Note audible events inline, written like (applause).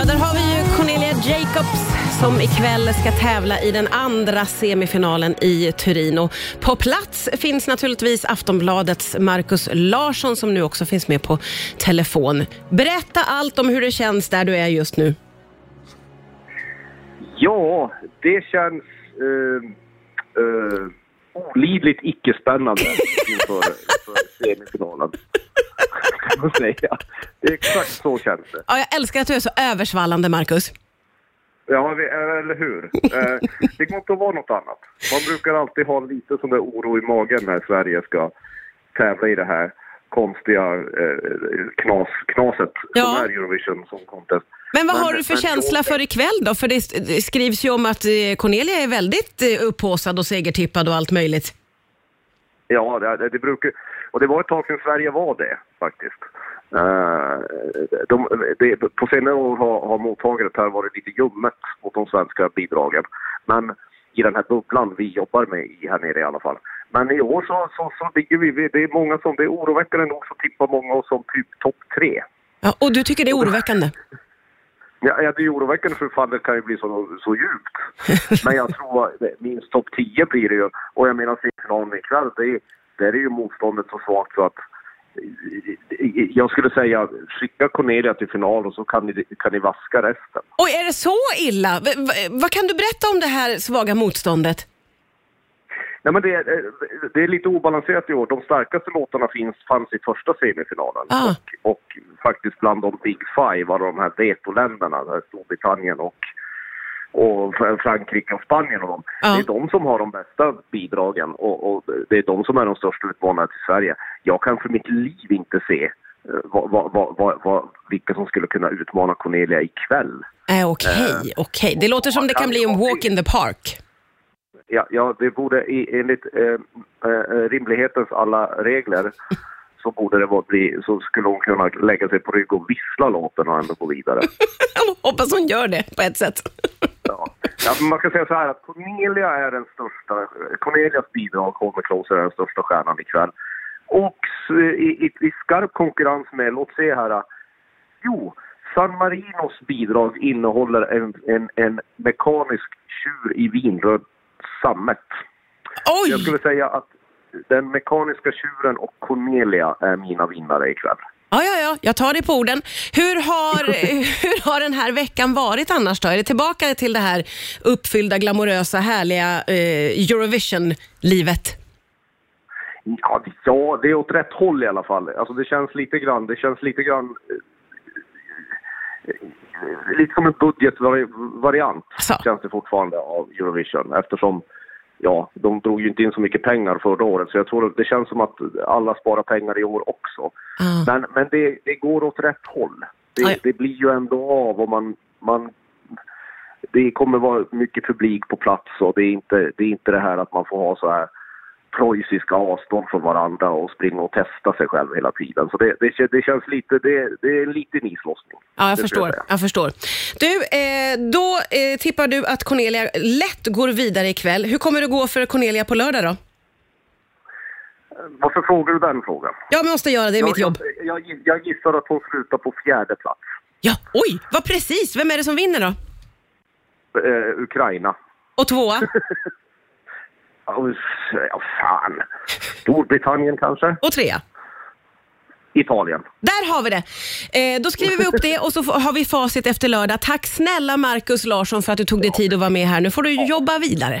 Ja, där har vi ju Cornelia Jacobs som ikväll ska tävla i den andra semifinalen i Turin. Och på plats finns naturligtvis Aftonbladets Markus Larsson som nu också finns med på telefon. Berätta allt om hur det känns där du är just nu. Ja, det känns uh, uh, olidligt icke-spännande inför, inför (laughs) semifinalen. Kan man säga. Det är exakt så känns det. Ja, jag älskar att du är så översvallande, Markus. Ja, vi, eller hur? Eh, det går inte att vara något annat. Man brukar alltid ha lite sån där oro i magen när Sverige ska tävla i det här konstiga eh, knas, knaset Ja. som är Eurovision Song Contest. Men vad Men- har du för känsla jag- för ikväll då? För det skrivs ju om att eh, Cornelia är väldigt upphaussad och segertippad och allt möjligt. Ja, det, det brukar... Och det var ett tag sedan Sverige var det, faktiskt. Eh, de, det, på senare år har, har mottagandet här varit lite ljummet mot de svenska bidragen. Men i den här bubblan vi jobbar med i här nere i alla fall. Men i år så, så, så ligger vi, vi- det är många som, det är oroväckande nog så tippar många oss som typ topp tre. Ja, och du tycker det är oroväckande? (laughs) Ja, ja, det är oroväckande för fallet kan ju bli så, så djupt. (laughs) Men jag tror att minst topp 10 blir det ju. Och jag menar semifinalen ikväll, det är, där är ju motståndet så svagt så att jag skulle säga skicka Cornelia till final och så kan ni, kan ni vaska resten. Oj, är det så illa? V- vad kan du berätta om det här svaga motståndet? Nej, men det, är- det är lite obalanserat i år. De starkaste låtarna finns, fanns i första semifinalen. Ah. Och, och faktiskt bland de Big Five, av de här vetoländerna, där Storbritannien och, och Fr- Frankrike och Spanien och dem. Ja. Det är de som har de bästa bidragen och, och det är de som är de största utmanarna till Sverige. Jag kan för mitt liv inte se eh, vad, vad, vad, vad, vilka som skulle kunna utmana Cornelia ikväll. Äh, Okej, okej. Det låter som det kan bli en walk in the park. Ja, ja det borde i, enligt eh, eh, rimlighetens alla regler så borde det vara bli, så skulle hon kunna lägga sig på rygg och vissla låten och ändå gå vidare. (laughs) Hoppas hon gör det på ett sätt. Ja. Ja, man ska säga så här att Cornelia är den största, Cornelias bidrag, Hold Me Closer, är den största stjärnan ikväll. Och i, i, i skarp konkurrens med, låt se här, eh, jo, San Marinos bidrag innehåller en, en, en mekanisk tjur i vinröd sammet. Jag Oj! skulle säga att den mekaniska tjuren och Cornelia är mina vinnare ikväll. Ja, ja, ja, jag tar det på orden. Hur har, (laughs) hur har den här veckan varit annars då? Är det tillbaka till det här uppfyllda, glamorösa, härliga eh, Eurovision-livet? Ja, det- ja, det är åt rätt håll i alla fall. Alltså det känns lite grann, det känns lite grann eh, lite som en budgetvariant Så. känns det fortfarande av Eurovision eftersom ja, de drog ju inte in så mycket pengar förra året så jag tror det känns som att alla sparar pengar i år också. Ah. Men, men det, det går åt rätt håll. Det, det blir ju ändå av och man, man det kommer vara mycket publik på plats och det är inte det, är inte det här att man får ha så här preussiska avstånd från varandra och springa och testa sig själv hela tiden. Så det, det, det känns lite, det, det är en liten islossning. Ja, jag förstår. säga. Jag förstår. Du, eh, då eh, tippar du att Cornelia lätt går vidare ikväll. Hur kommer det gå för Cornelia på lördag då? Varför frågar du den frågan? Jag måste göra det, är mitt jobb. Jag, jag, jag gissar att hon slutar på fjärde plats. Ja, oj, vad precis. Vem är det som vinner då? Eh, Ukraina. Och tvåa? (laughs) Ja, fan. Storbritannien kanske? Och trea? Italien. Där har vi det. Eh, då skriver vi upp det och så har vi facit efter lördag. Tack snälla Markus Larsson för att du tog dig tid att vara med här. Nu får du jobba vidare.